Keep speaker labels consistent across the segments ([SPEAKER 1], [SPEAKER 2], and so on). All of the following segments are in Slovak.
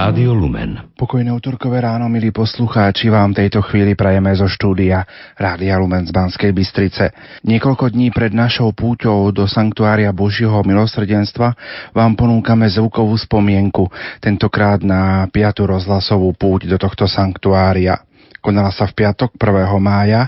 [SPEAKER 1] Rádio Lumen.
[SPEAKER 2] Pokojné útorkové ráno, milí poslucháči, vám tejto chvíli prajeme zo štúdia Rádia Lumen z Banskej Bystrice. Niekoľko dní pred našou púťou do Sanktuária Božieho milosrdenstva vám ponúkame zvukovú spomienku, tentokrát na piatu rozhlasovú púť do tohto sanktuária. Konala sa v piatok 1. mája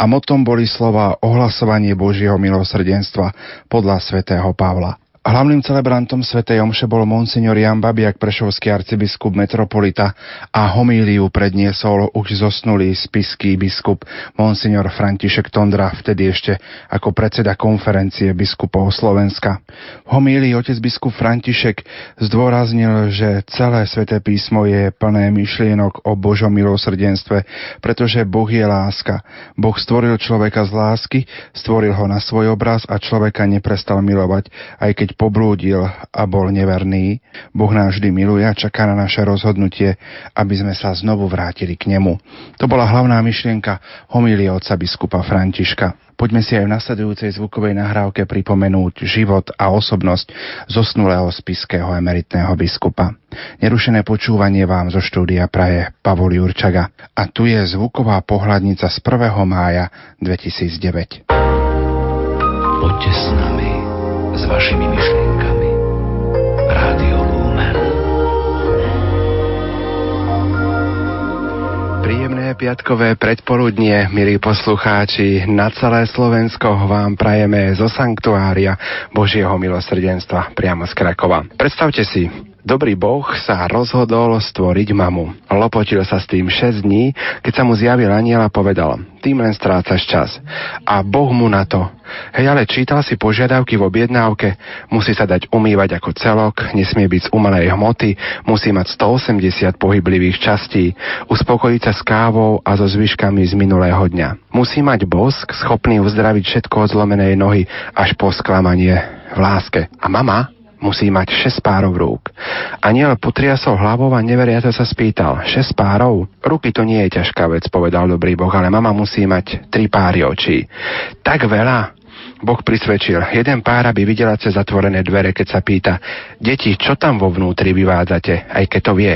[SPEAKER 2] a motom boli slova ohlasovanie Božieho milosrdenstva podľa svätého Pavla. Hlavným celebrantom Sv. Omše bol monsignor Jan Babiak, prešovský arcibiskup metropolita a homíliu predniesol už zosnulý spisský biskup monsignor František Tondra, vtedy ešte ako predseda konferencie biskupov Slovenska. Homílii otec biskup František zdôraznil, že celé sväté písmo je plné myšlienok o Božom milosrdenstve, pretože Boh je láska. Boh stvoril človeka z lásky, stvoril ho na svoj obraz a človeka neprestal milovať, aj keď keď poblúdil a bol neverný, Boh nás vždy miluje a čaká na naše rozhodnutie, aby sme sa znovu vrátili k nemu. To bola hlavná myšlienka homílie otca biskupa Františka. Poďme si aj v nasledujúcej zvukovej nahrávke pripomenúť život a osobnosť zosnulého spiského emeritného biskupa. Nerušené počúvanie vám zo štúdia praje Pavol Jurčaga. A tu je zvuková pohľadnica z 1. mája 2009.
[SPEAKER 1] Poďte s nami s vašimi myšlienkami. Rádio Lumen.
[SPEAKER 2] Príjemné piatkové predpoludnie, milí poslucháči, na celé Slovensko vám prajeme zo Sanktuária Božieho milosrdenstva priamo z Krakova. Predstavte si, Dobrý Boh sa rozhodol stvoriť mamu. Lopotil sa s tým 6 dní, keď sa mu zjavil aniel a povedal, tým len strácaš čas. A Boh mu na to. Hej, ale čítal si požiadavky v objednávke, musí sa dať umývať ako celok, nesmie byť z umelej hmoty, musí mať 180 pohyblivých častí, uspokojiť sa s kávou a so zvyškami z minulého dňa. Musí mať bosk, schopný uzdraviť všetko od zlomenej nohy až po sklamanie v láske. A mama musí mať 6 párov rúk. Aniel potriasol hlavou a neveriace sa spýtal, 6 párov? Ruky to nie je ťažká vec, povedal dobrý Boh, ale mama musí mať 3 páry očí. Tak veľa? Boh prisvedčil, jeden pár, aby videla cez zatvorené dvere, keď sa pýta, deti, čo tam vo vnútri vyvádzate, aj keď to vie.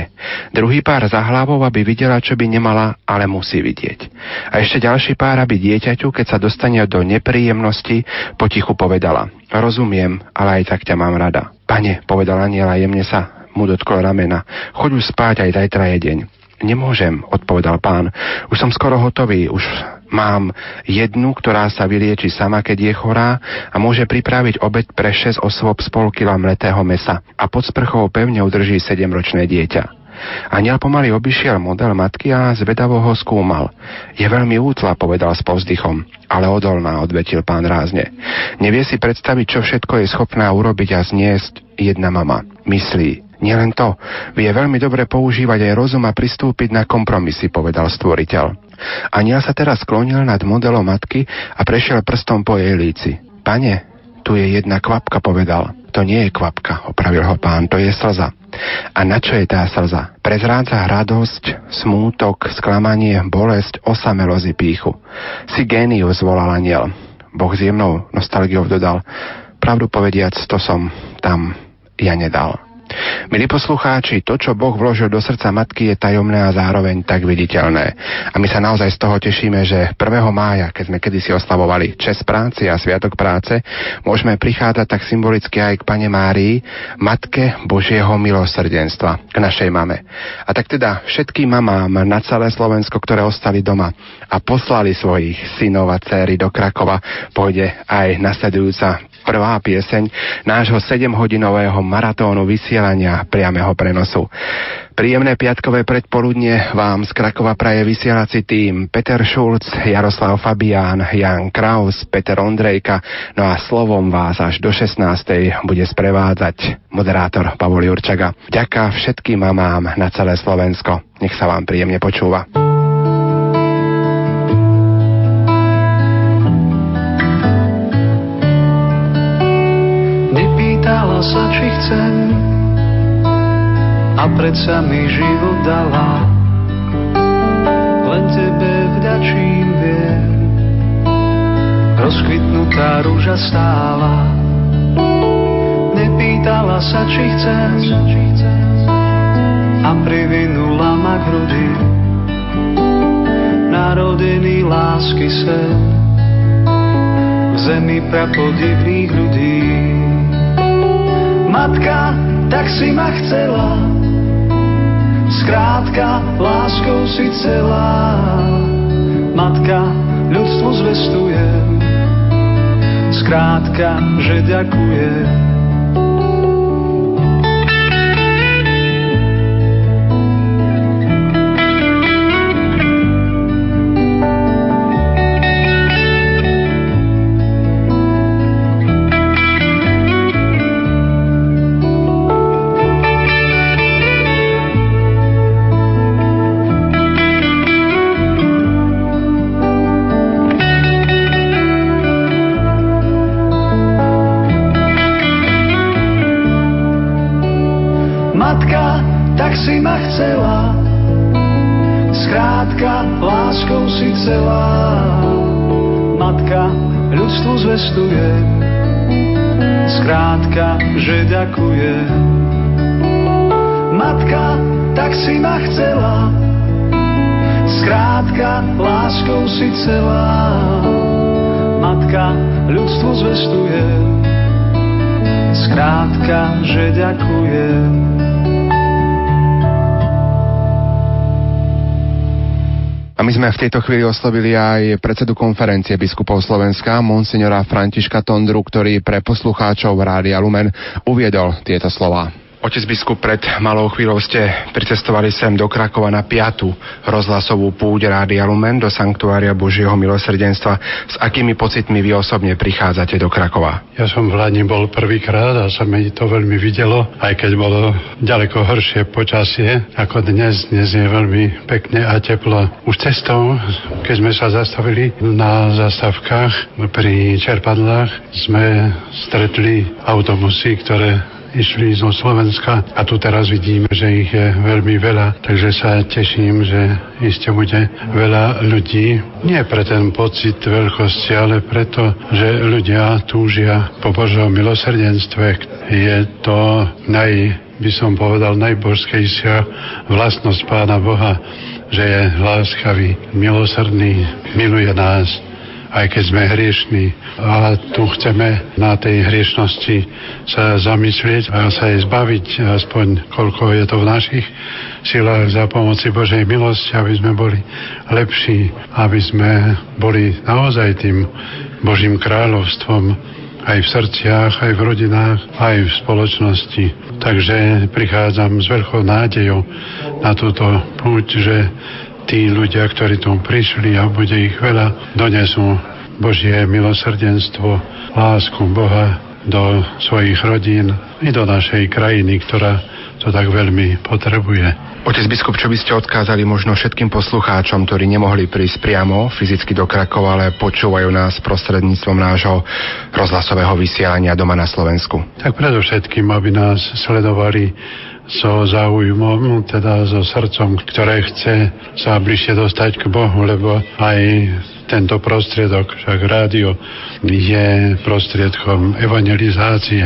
[SPEAKER 2] Druhý pár za hlavou, aby videla, čo by nemala, ale musí vidieť. A ešte ďalší pár, aby dieťaťu, keď sa dostane do nepríjemnosti, potichu povedala, rozumiem, ale aj tak ťa mám rada. Pane, povedala aniela, jemne sa mu dotklo ramena, choď už spáť, aj zajtra je deň. Nemôžem, odpovedal pán. Už som skoro hotový, už mám jednu, ktorá sa vylieči sama, keď je chorá a môže pripraviť obed pre 6 osôb z pol kila mletého mesa a pod sprchou pevne udrží 7-ročné dieťa. Aniel pomaly obišiel model matky a zvedavo ho skúmal. Je veľmi útla, povedal s povzdychom, ale odolná, odvetil pán rázne. Nevie si predstaviť, čo všetko je schopná urobiť a zniesť jedna mama. Myslí, Nielen to, vie veľmi dobre používať aj rozum a pristúpiť na kompromisy, povedal stvoriteľ. Aniel sa teraz sklonil nad modelom matky a prešiel prstom po jej líci. Pane, tu je jedna kvapka, povedal. To nie je kvapka, opravil ho pán, to je slza. A na čo je tá slza? Prezrádza radosť, smútok, sklamanie, bolesť, osamelosť píchu. Si génius, volal aniel. Boh s jemnou nostalgiou dodal. Pravdu povediac, to som tam ja nedal. Milí poslucháči, to, čo Boh vložil do srdca matky, je tajomné a zároveň tak viditeľné. A my sa naozaj z toho tešíme, že 1. mája, keď sme kedysi oslavovali čas práci a sviatok práce, môžeme prichádzať tak symbolicky aj k Pane Márii, Matke Božieho milosrdenstva, k našej mame. A tak teda všetkým mamám na celé Slovensko, ktoré ostali doma a poslali svojich synov a céry do Krakova, pôjde aj nasledujúca prvá pieseň nášho 7-hodinového maratónu vysielania priameho prenosu. Príjemné piatkové predpoludne vám z Krakova praje vysielací tým Peter Šulc, Jaroslav Fabián, Jan Kraus, Peter Ondrejka, no a slovom vás až do 16. bude sprevádzať moderátor Pavol Jurčaga. Ďaká všetkým mamám na celé Slovensko. Nech sa vám príjemne počúva.
[SPEAKER 3] Sa, či chcem a predsa mi život dala. Len tebe vďačím viem, rozkvitnutá rúža stála. Nepýtala sa, či chcem a hrudí, narodený lásky sen, v zemi prapodivných ľudí. Matka, tak si ma chcela, skrátka, láskou si celá. Matka, ľudstvu zvestujem, skrátka, že ďakujem.
[SPEAKER 2] V tejto chvíli oslovili aj predsedu konferencie biskupov Slovenska, monsignora Františka Tondru, ktorý pre poslucháčov Rádia Lumen uviedol tieto slova. Otec biskup, pred malou chvíľou ste pricestovali sem do Krakova na piatu rozhlasovú púť Rádia Lumen do Sanktuária Božieho milosrdenstva. S akými pocitmi vy osobne prichádzate do Krakova?
[SPEAKER 4] Ja som v Lani bol prvýkrát a sa mi to veľmi videlo, aj keď bolo ďaleko horšie počasie ako dnes. Dnes je veľmi pekne a teplo. Už cestou, keď sme sa zastavili na zastavkách pri čerpadlách, sme stretli autobusy, ktoré išli zo Slovenska a tu teraz vidíme, že ich je veľmi veľa, takže sa teším, že iste bude veľa ľudí. Nie pre ten pocit veľkosti, ale preto, že ľudia túžia po Božom milosrdenstve. Je to naj, by som povedal, najbožskejšia vlastnosť Pána Boha, že je láskavý, milosrdný, miluje nás aj keď sme hriešní. A tu chceme na tej hriešnosti sa zamyslieť a sa jej zbaviť, aspoň koľko je to v našich silách za pomoci Božej milosti, aby sme boli lepší, aby sme boli naozaj tým Božím kráľovstvom aj v srdciach, aj v rodinách, aj v spoločnosti. Takže prichádzam s veľkou nádejou na túto púť, že tí ľudia, ktorí tu prišli a bude ich veľa, donesú Božie milosrdenstvo, lásku Boha do svojich rodín i do našej krajiny, ktorá to tak veľmi potrebuje.
[SPEAKER 2] Otec biskup, čo by ste odkázali možno všetkým poslucháčom, ktorí nemohli prísť priamo fyzicky do Krakova, ale počúvajú nás prostredníctvom nášho rozhlasového vysielania doma na Slovensku?
[SPEAKER 4] Tak predovšetkým, aby nás sledovali so záujmom, teda so srdcom, ktoré chce sa bližšie dostať k Bohu, lebo aj tento prostriedok, však rádio je prostriedkom evangelizácie.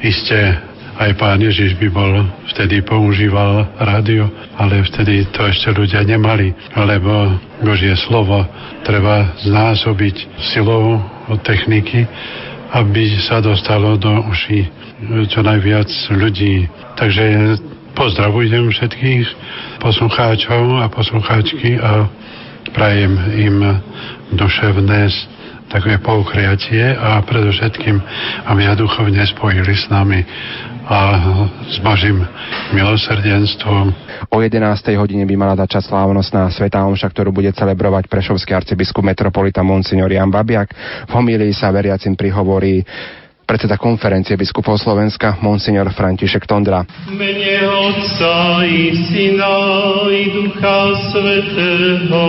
[SPEAKER 4] Isté aj pán Ježiš by bol vtedy používal rádio, ale vtedy to ešte ľudia nemali, lebo Božie slovo treba znásobiť silou od techniky, aby sa dostalo do uší čo najviac ľudí. Takže pozdravujem všetkých poslucháčov a poslucháčky a prajem im duševné také poukriatie a predovšetkým, aby sa duchovne spojili s nami a s Božím milosrdenstvom.
[SPEAKER 2] O 11. hodine by mala začať slávnostná Svetá Omša, ktorú bude celebrovať prešovský arcibiskup metropolita Monsignor Jan Babiak. V homílii sa veriacim prihovorí predseda konferencie biskupov Slovenska, monsignor František Tondra.
[SPEAKER 5] Mene Otca i Syna i Ducha Svetého.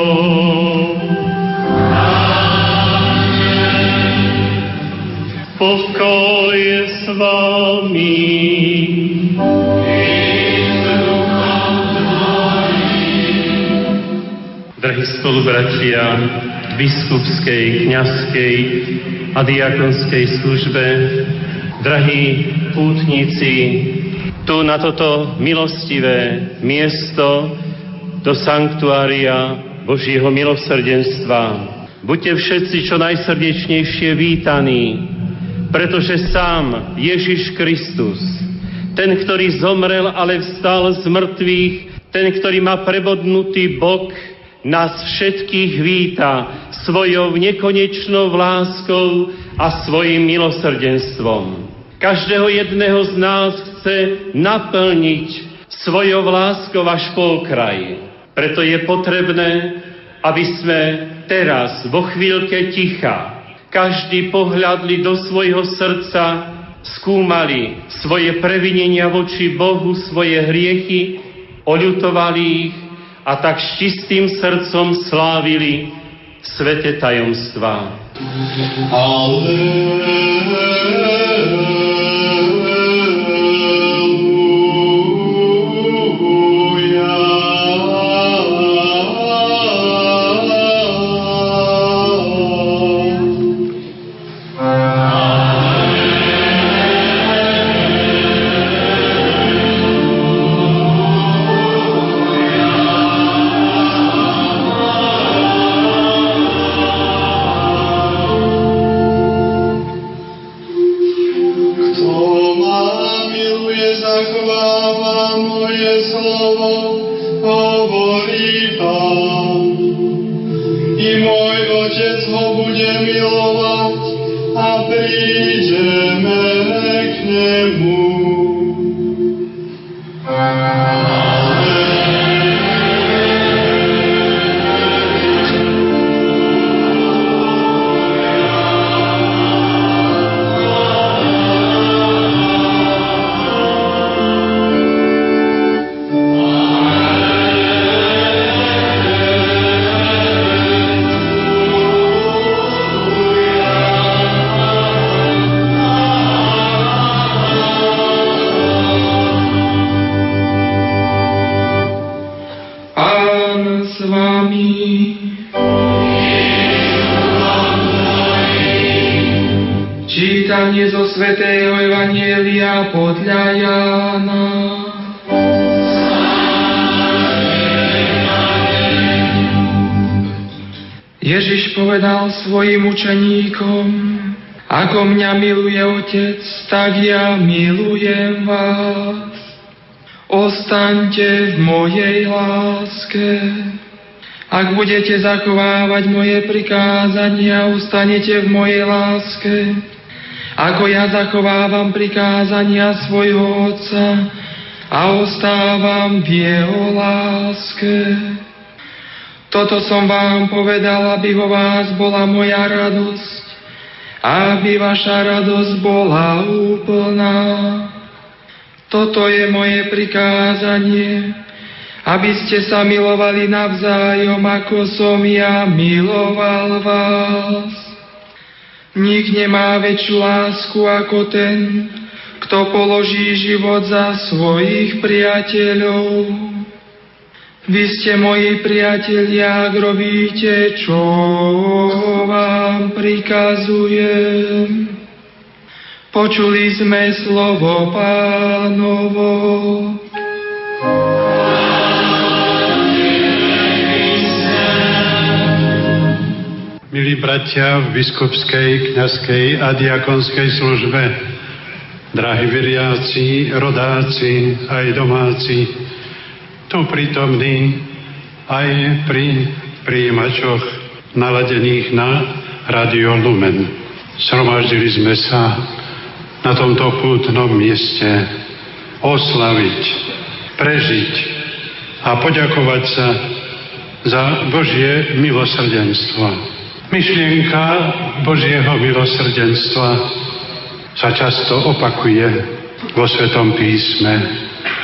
[SPEAKER 5] Pokoj s vami. Drahí spolubratia, biskupskej, kňazskej a diakonskej službe, drahí pútnici, tu na toto milostivé miesto do sanktuária Božieho milosrdenstva. Buďte všetci čo najsrdečnejšie vítaní, pretože sám Ježiš Kristus, ten, ktorý zomrel, ale vstal z mŕtvych, ten, ktorý má prebodnutý bok, nás všetkých víta svojou nekonečnou láskou a svojim milosrdenstvom. Každého jedného z nás chce naplniť svojou láskou až po okraj. Preto je potrebné, aby sme teraz, vo chvíľke ticha, každý pohľadli do svojho srdca, skúmali svoje previnenia voči Bohu, svoje hriechy, oľutovali ich a tak s čistým srdcom slávili svete tajomstvá.
[SPEAKER 6] Kto Svetého Evanielia podľa Jána. Ježiš povedal svojim učeníkom, ako mňa miluje Otec, tak ja milujem vás. Ostaňte v mojej láske. Ak budete zachovávať moje prikázania, ostanete v mojej láske. Ako ja zachovávam prikázania svojho Otca a ostávam v jeho láske. Toto som vám povedal, aby vo vás bola moja radosť, aby vaša radosť bola úplná. Toto je moje prikázanie, aby ste sa milovali navzájom, ako som ja miloval vás. Nik nemá väčšiu lásku ako ten, kto položí život za svojich priateľov. Vy ste moji priatelia, ak robíte, čo vám prikazujem. Počuli sme slovo pánovo.
[SPEAKER 4] Milí bratia v biskupskej, kňazskej a diakonskej službe, drahí veriaci, rodáci, aj domáci, tu prítomní aj pri príjimačoch naladených na Radio Lumen. Sromaždili sme sa na tomto pútnom mieste oslaviť, prežiť a poďakovať sa za Božie milosrdenstvo. Myšlienka Božieho milosrdenstva sa často opakuje vo Svetom písme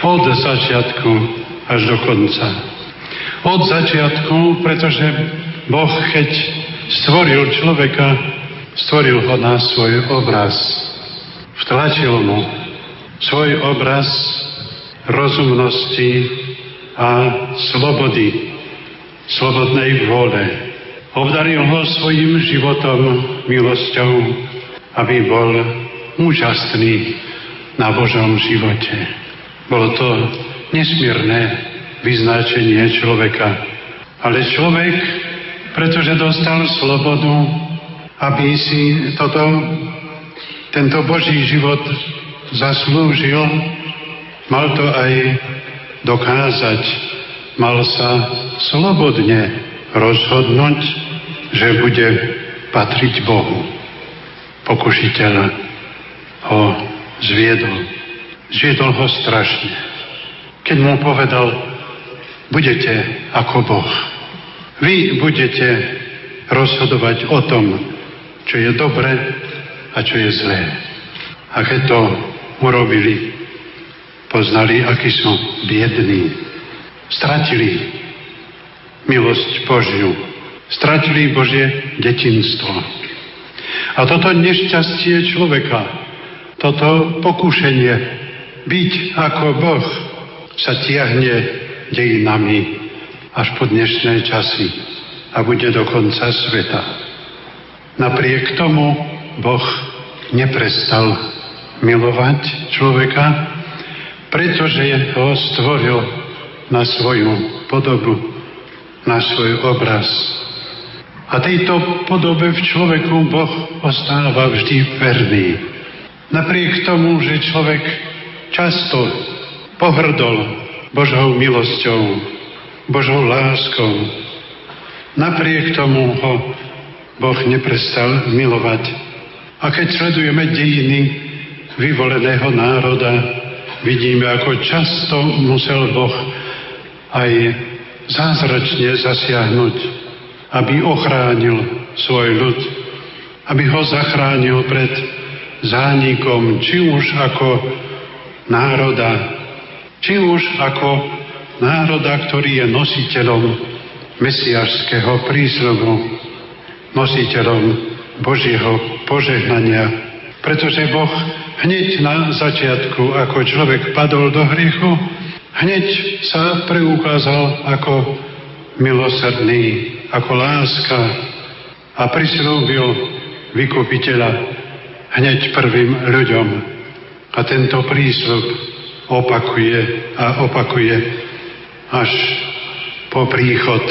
[SPEAKER 4] od začiatku až do konca. Od začiatku, pretože Boh, keď stvoril človeka, stvoril ho na svoj obraz. Vtlačil mu svoj obraz rozumnosti a slobody, slobodnej vôle. Obdaril ho svojim životom, milosťou, aby bol úžasný na Božom živote. Bolo to nesmierne vyznačenie človeka. Ale človek, pretože dostal slobodu, aby si toto, tento Boží život zaslúžil, mal to aj dokázať. Mal sa slobodne rozhodnúť, že bude patriť Bohu. Pokušiteľ ho zviedol. Zviedol ho strašne. Keď mu povedal, budete ako Boh. Vy budete rozhodovať o tom, čo je dobre a čo je zlé. A keď to urobili, poznali, akí sú biední. Stratili milosť Božiu. Stratili Božie detinstvo. A toto nešťastie človeka, toto pokušenie byť ako Boh sa tiahne dejinami až po dnešné časy a bude do konca sveta. Napriek tomu Boh neprestal milovať človeka, pretože ho stvoril na svoju podobu, na svoj obraz. A tejto podobe v človeku Boh ostáva vždy verný. Napriek tomu, že človek často pohrdol Božou milosťou, Božou láskou, napriek tomu ho Boh neprestal milovať. A keď sledujeme dejiny vyvoleného národa, vidíme, ako často musel Boh aj zázračne zasiahnuť, aby ochránil svoj ľud, aby ho zachránil pred zánikom, či už ako národa, či už ako národa, ktorý je nositeľom mesiašského prísľubu, nositeľom Božieho požehnania, pretože Boh hneď na začiatku, ako človek padol do hriechu, hneď sa preukázal ako milosrdný, ako láska a prislúbil vykupiteľa hneď prvým ľuďom. A tento prísľub opakuje a opakuje až po príchod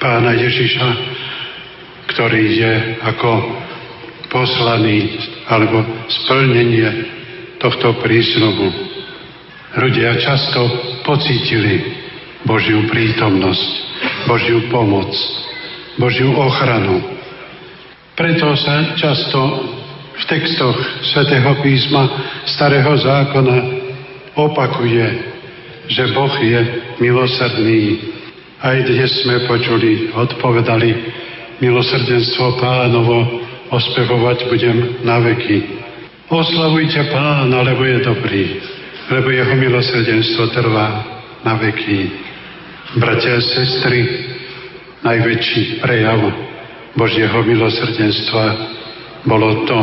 [SPEAKER 4] pána Ježiša, ktorý je ako poslaný alebo splnenie tohto prísľubu. Ľudia často pocítili Božiu prítomnosť, Božiu pomoc, Božiu ochranu. Preto sa často v textoch svätého písma Starého zákona opakuje, že Boh je milosrdný. Aj dnes sme počuli, odpovedali, milosrdenstvo pánovo ospevovať budem na veky. Oslavujte pána, lebo je dobrý, lebo jeho milosrdenstvo trvá na veky. Bratia a sestry, najväčší prejav Božieho milosrdenstva bolo to,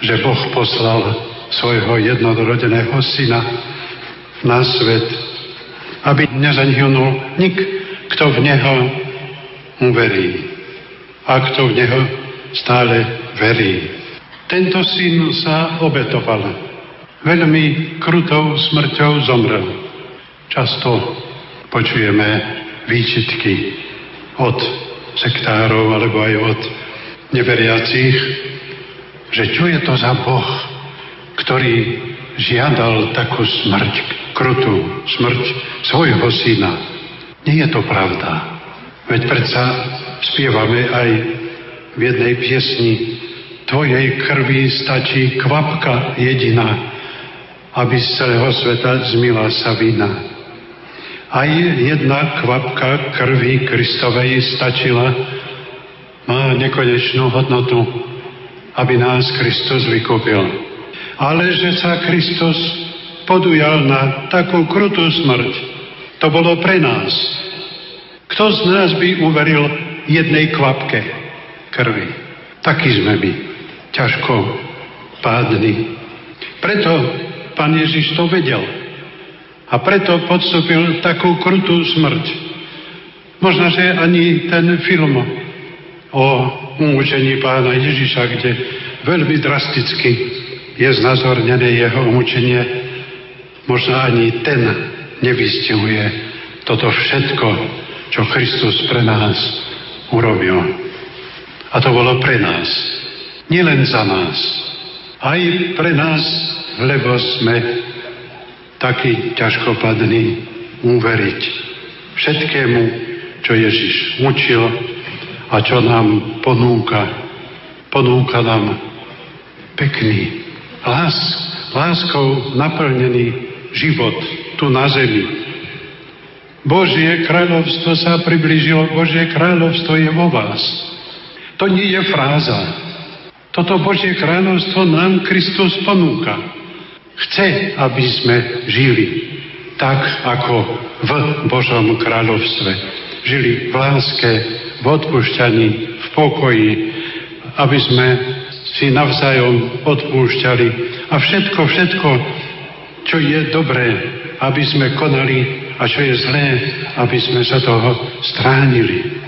[SPEAKER 4] že Boh poslal svojho jednorodeného syna na svet, aby nezanihunul nik, kto v Neho uverí a kto v Neho stále verí. Tento syn sa obetoval. Veľmi krutou smrťou zomrel. Často počujeme výčitky od sektárov alebo aj od neveriacich, že čo je to za Boh, ktorý žiadal takú smrť, krutú smrť svojho syna. Nie je to pravda. Veď predsa spievame aj v jednej piesni Tvojej krvi stačí kvapka jediná, aby z celého sveta zmila sa vina. Aj jedna kvapka krvi Kristovej stačila, má nekonečnú hodnotu, aby nás Kristus vykúpil. Ale že sa Kristus podujal na takú krutú smrť, to bolo pre nás. Kto z nás by uveril jednej kvapke krvi? Taký sme my, ťažko pádni. Preto pán Ježiš to vedel. A preto podstúpil takú krutú smrť. Možno, že ani ten film o umúčení pána Ježiša, kde veľmi drasticky je znázornené jeho umúčenie, možno ani ten nevystihuje toto všetko, čo Kristus pre nás urobil. A to bolo pre nás. Nielen za nás. Aj pre nás, lebo sme takí ťažkopadní uveriť všetkému, čo Ježiš učil a čo nám ponúka. Ponúka nám pekný, lás, láskou naplnený život tu na zemi. Božie kráľovstvo sa priblížilo, Božie kráľovstvo je vo vás. To nie je fráza. Toto Božie kráľovstvo nám Kristus ponúka. Chce, aby sme žili tak, ako v Božom kráľovstve. Žili v láske, v odpúšťaní, v pokoji, aby sme si navzájom odpúšťali a všetko, všetko, čo je dobré, aby sme konali a čo je zlé, aby sme sa toho stránili.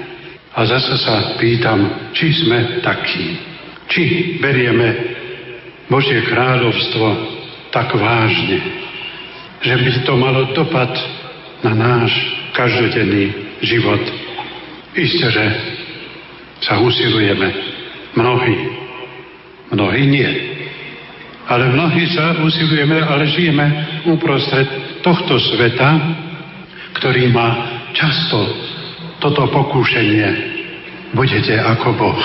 [SPEAKER 4] A zase sa pýtam, či sme takí. Či berieme Božie kráľovstvo tak vážne, že by to malo dopad na náš každodenný život. Isté, že sa usilujeme. Mnohí. Mnohí nie. Ale mnohí sa usilujeme, ale žijeme uprostred tohto sveta, ktorý má často toto pokúšenie. Budete ako Boh.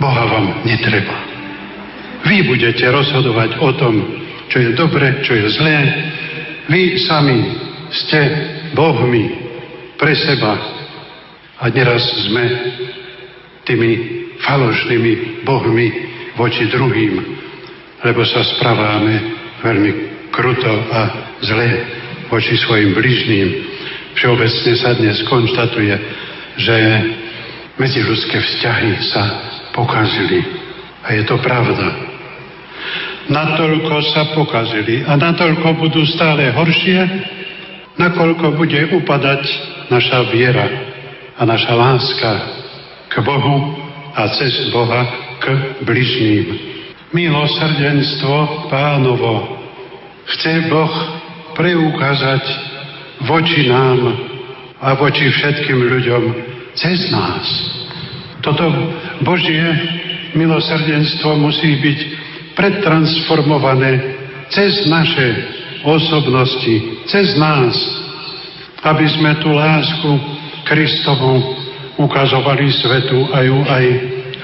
[SPEAKER 4] Boha vám netreba. Vy budete rozhodovať o tom, čo je dobre, čo je zlé. Vy sami ste Bohmi pre seba. A neraz sme tými falošnými Bohmi voči druhým, lebo sa správame veľmi kruto a zle voči svojim bližným. Všeobecne sa dnes konštatuje, že medziludské vzťahy sa pokazili. A je to pravda. Natoľko sa pokazili a natoľko budú stále horšie, nakoľko bude upadať naša viera a naša láska k Bohu a cez Boha k bližným. Milosrdenstvo pánovo chce Boh preukázať voči nám a voči všetkým ľuďom cez nás. Toto Božie milosrdenstvo musí byť pretransformované cez naše osobnosti, cez nás, aby sme tú lásku Kristovu ukazovali svetu a ju aj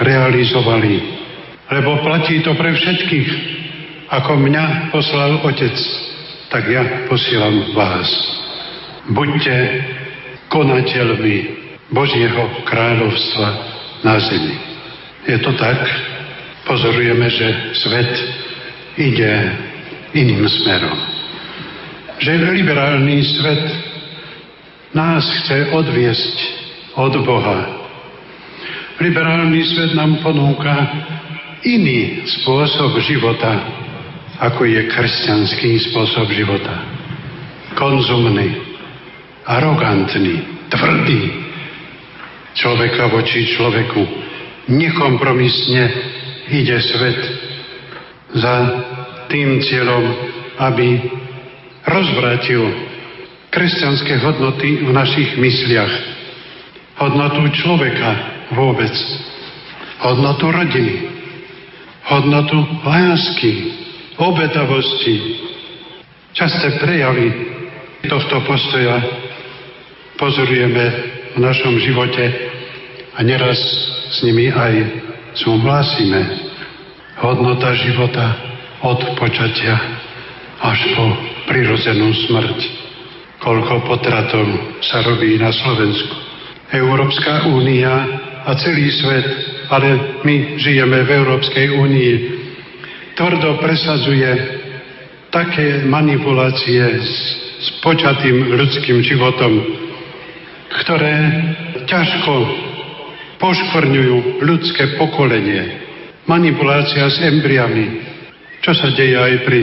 [SPEAKER 4] realizovali. Lebo platí to pre všetkých. Ako mňa poslal Otec, tak ja posielam vás. Buďte konateľmi Božieho kráľovstva na zemi. Je to tak? Pozorujeme, že svet ide iným smerom. Že liberálny svet nás chce odviesť od Boha. Liberálny svet nám ponúka iný spôsob života, ako je kresťanský spôsob života. Konzumný, arogantný, tvrdý. Človeka voči človeku. Nekompromisne ide svet za tým cieľom, aby rozvrátil kresťanské hodnoty v našich mysliach. Hodnotu človeka vôbec. Hodnotu rodiny. Hodnotu lásky, obetavosti. Časté prejavy tohto postoja pozorujeme v našom živote a neraz s nimi aj súhlasíme. Hodnota života od počatia až po prirodzenú smrť. Koľko potratov sa robí na Slovensku. Európska únia a celý svet, ale my žijeme v Európskej únii, tvrdo presadzuje také manipulácie s, s počatým ľudským životom, ktoré ťažko poškvrňujú ľudské pokolenie. Manipulácia s embriami, čo sa deje aj pri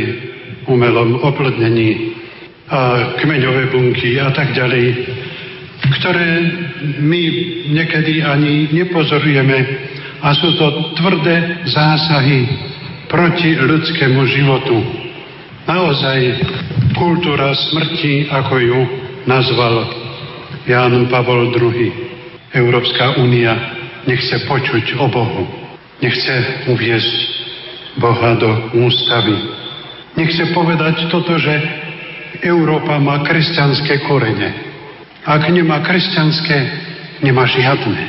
[SPEAKER 4] umelom oplodnení a kmeňové bunky a tak ďalej, ktoré my niekedy ani nepozorujeme a sú to tvrdé zásahy proti ľudskému životu. Naozaj kultúra smrti, ako ju nazval Ján Pavol II. Európska únia nechce počuť o Bohu. Nechce uviezť Boha do ústavy. Nechce povedať toto, že Európa má kresťanské korene. Ak nemá kresťanské, nemá žiadne.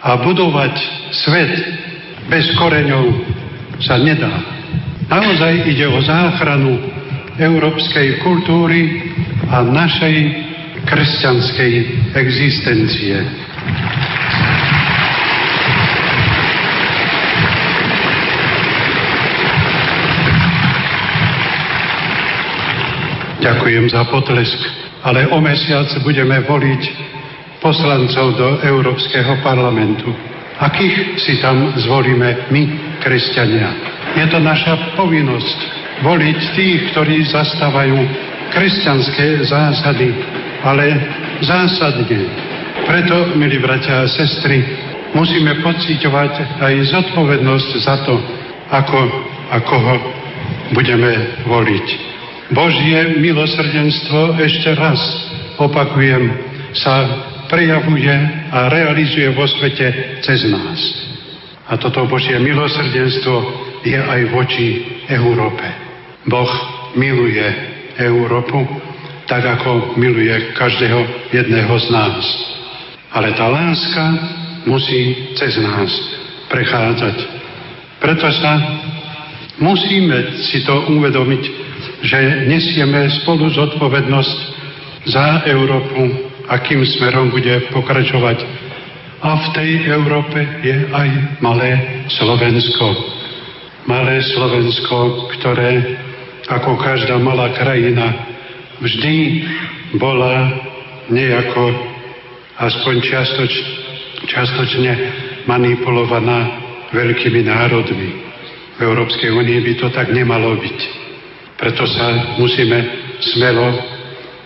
[SPEAKER 4] A budovať svet bez koreňov sa nedá. Naozaj ide o záchranu európskej kultúry a našej kresťanskej existencie. Ďakujem za potlesk, ale o mesiac budeme voliť poslancov do Európskeho parlamentu. Akých si tam zvolíme my, kresťania? Je to naša povinnosť voliť tých, ktorí zastávajú kresťanské zásady, ale zásadne. Preto, milí bratia a sestry, musíme pociťovať aj zodpovednosť za to, ako a koho budeme voliť. Božie milosrdenstvo ešte raz, opakujem, sa prejavuje a realizuje vo svete cez nás. A toto Božie milosrdenstvo je aj voči Európe. Boh miluje Európu tak, ako miluje každého jedného z nás. Ale tá láska musí cez nás prechádzať. Preto sa musíme si to uvedomiť, že nesieme spolu zodpovednosť za Európu, akým smerom bude pokračovať. A v tej Európe je aj malé Slovensko. Malé Slovensko, ktoré ako každá malá krajina vždy bola nejako aspoň čiastoč, čiastočne manipulovaná veľkými národmi. V Európskej únii by to tak nemalo byť. Preto sa musíme smelo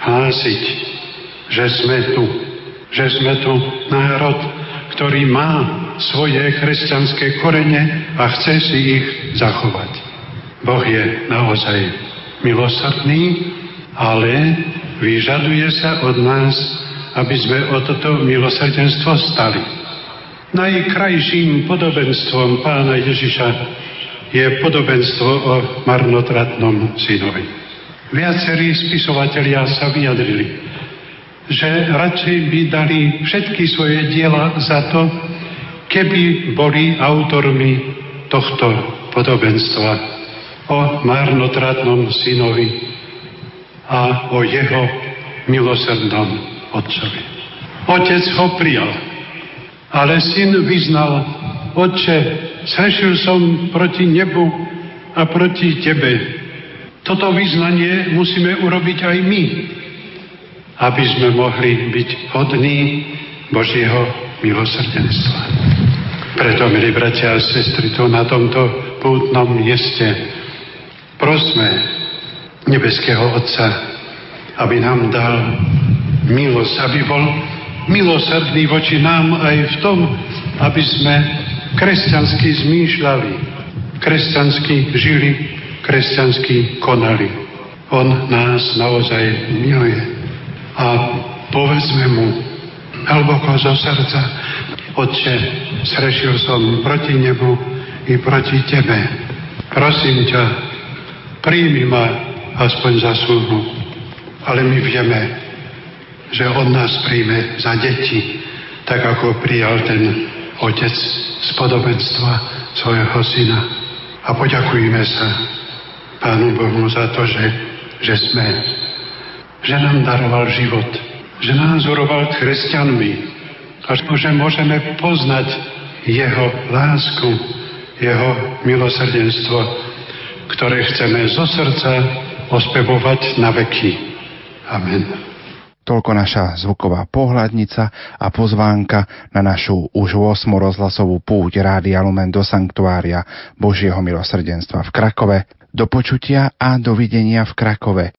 [SPEAKER 4] hlásiť, že sme tu. Že sme tu národ, ktorý má svoje kresťanské korene a chce si ich zachovať. Boh je naozaj milosrdný, ale vyžaduje sa od nás, aby sme o toto milosrdenstvo stali. Najkrajším podobenstvom pána Ježiša je podobenstvo o marnotratnom synovi. Viacerí spisovatelia sa vyjadrili, že radšej by dali všetky svoje diela za to, keby boli autormi tohto podobenstva o marnotratnom synovi a o jeho milosrdnom otcovi. Otec ho prijal, ale syn vyznal, Otče, Srešil som proti nebu a proti Tebe. Toto vyznanie musíme urobiť aj my, aby sme mohli byť hodní Božieho milosrdenstva. Preto, milí bratia a sestry, tu na tomto pútnom mieste prosme nebeského Otca, aby nám dal milosť, aby bol milosrdný voči nám aj v tom, aby sme kresťansky zmýšľali, kresťansky žili, kresťansky konali. On nás naozaj miluje. A povedzme mu hlboko zo srdca, Otče, srešil som proti nebu i proti Tebe. Prosím ťa, príjmi ma aspoň za sluhu. Ale my vieme, že On nás príjme za deti, tak ako prijal ten otec z podobenstva svojho syna. A poďakujeme sa Pánu Bohu za to, že, že sme, že nám daroval život, že nás uroval kresťanmi a že môžeme poznať jeho lásku, jeho milosrdenstvo, ktoré chceme zo srdca ospevovať na veky. Amen.
[SPEAKER 2] Toľko naša zvuková pohľadnica a pozvánka na našu už 8 rozhlasovú púť Rádia Lumen do Sanktuária Božieho milosrdenstva v Krakove. Do počutia a dovidenia v Krakove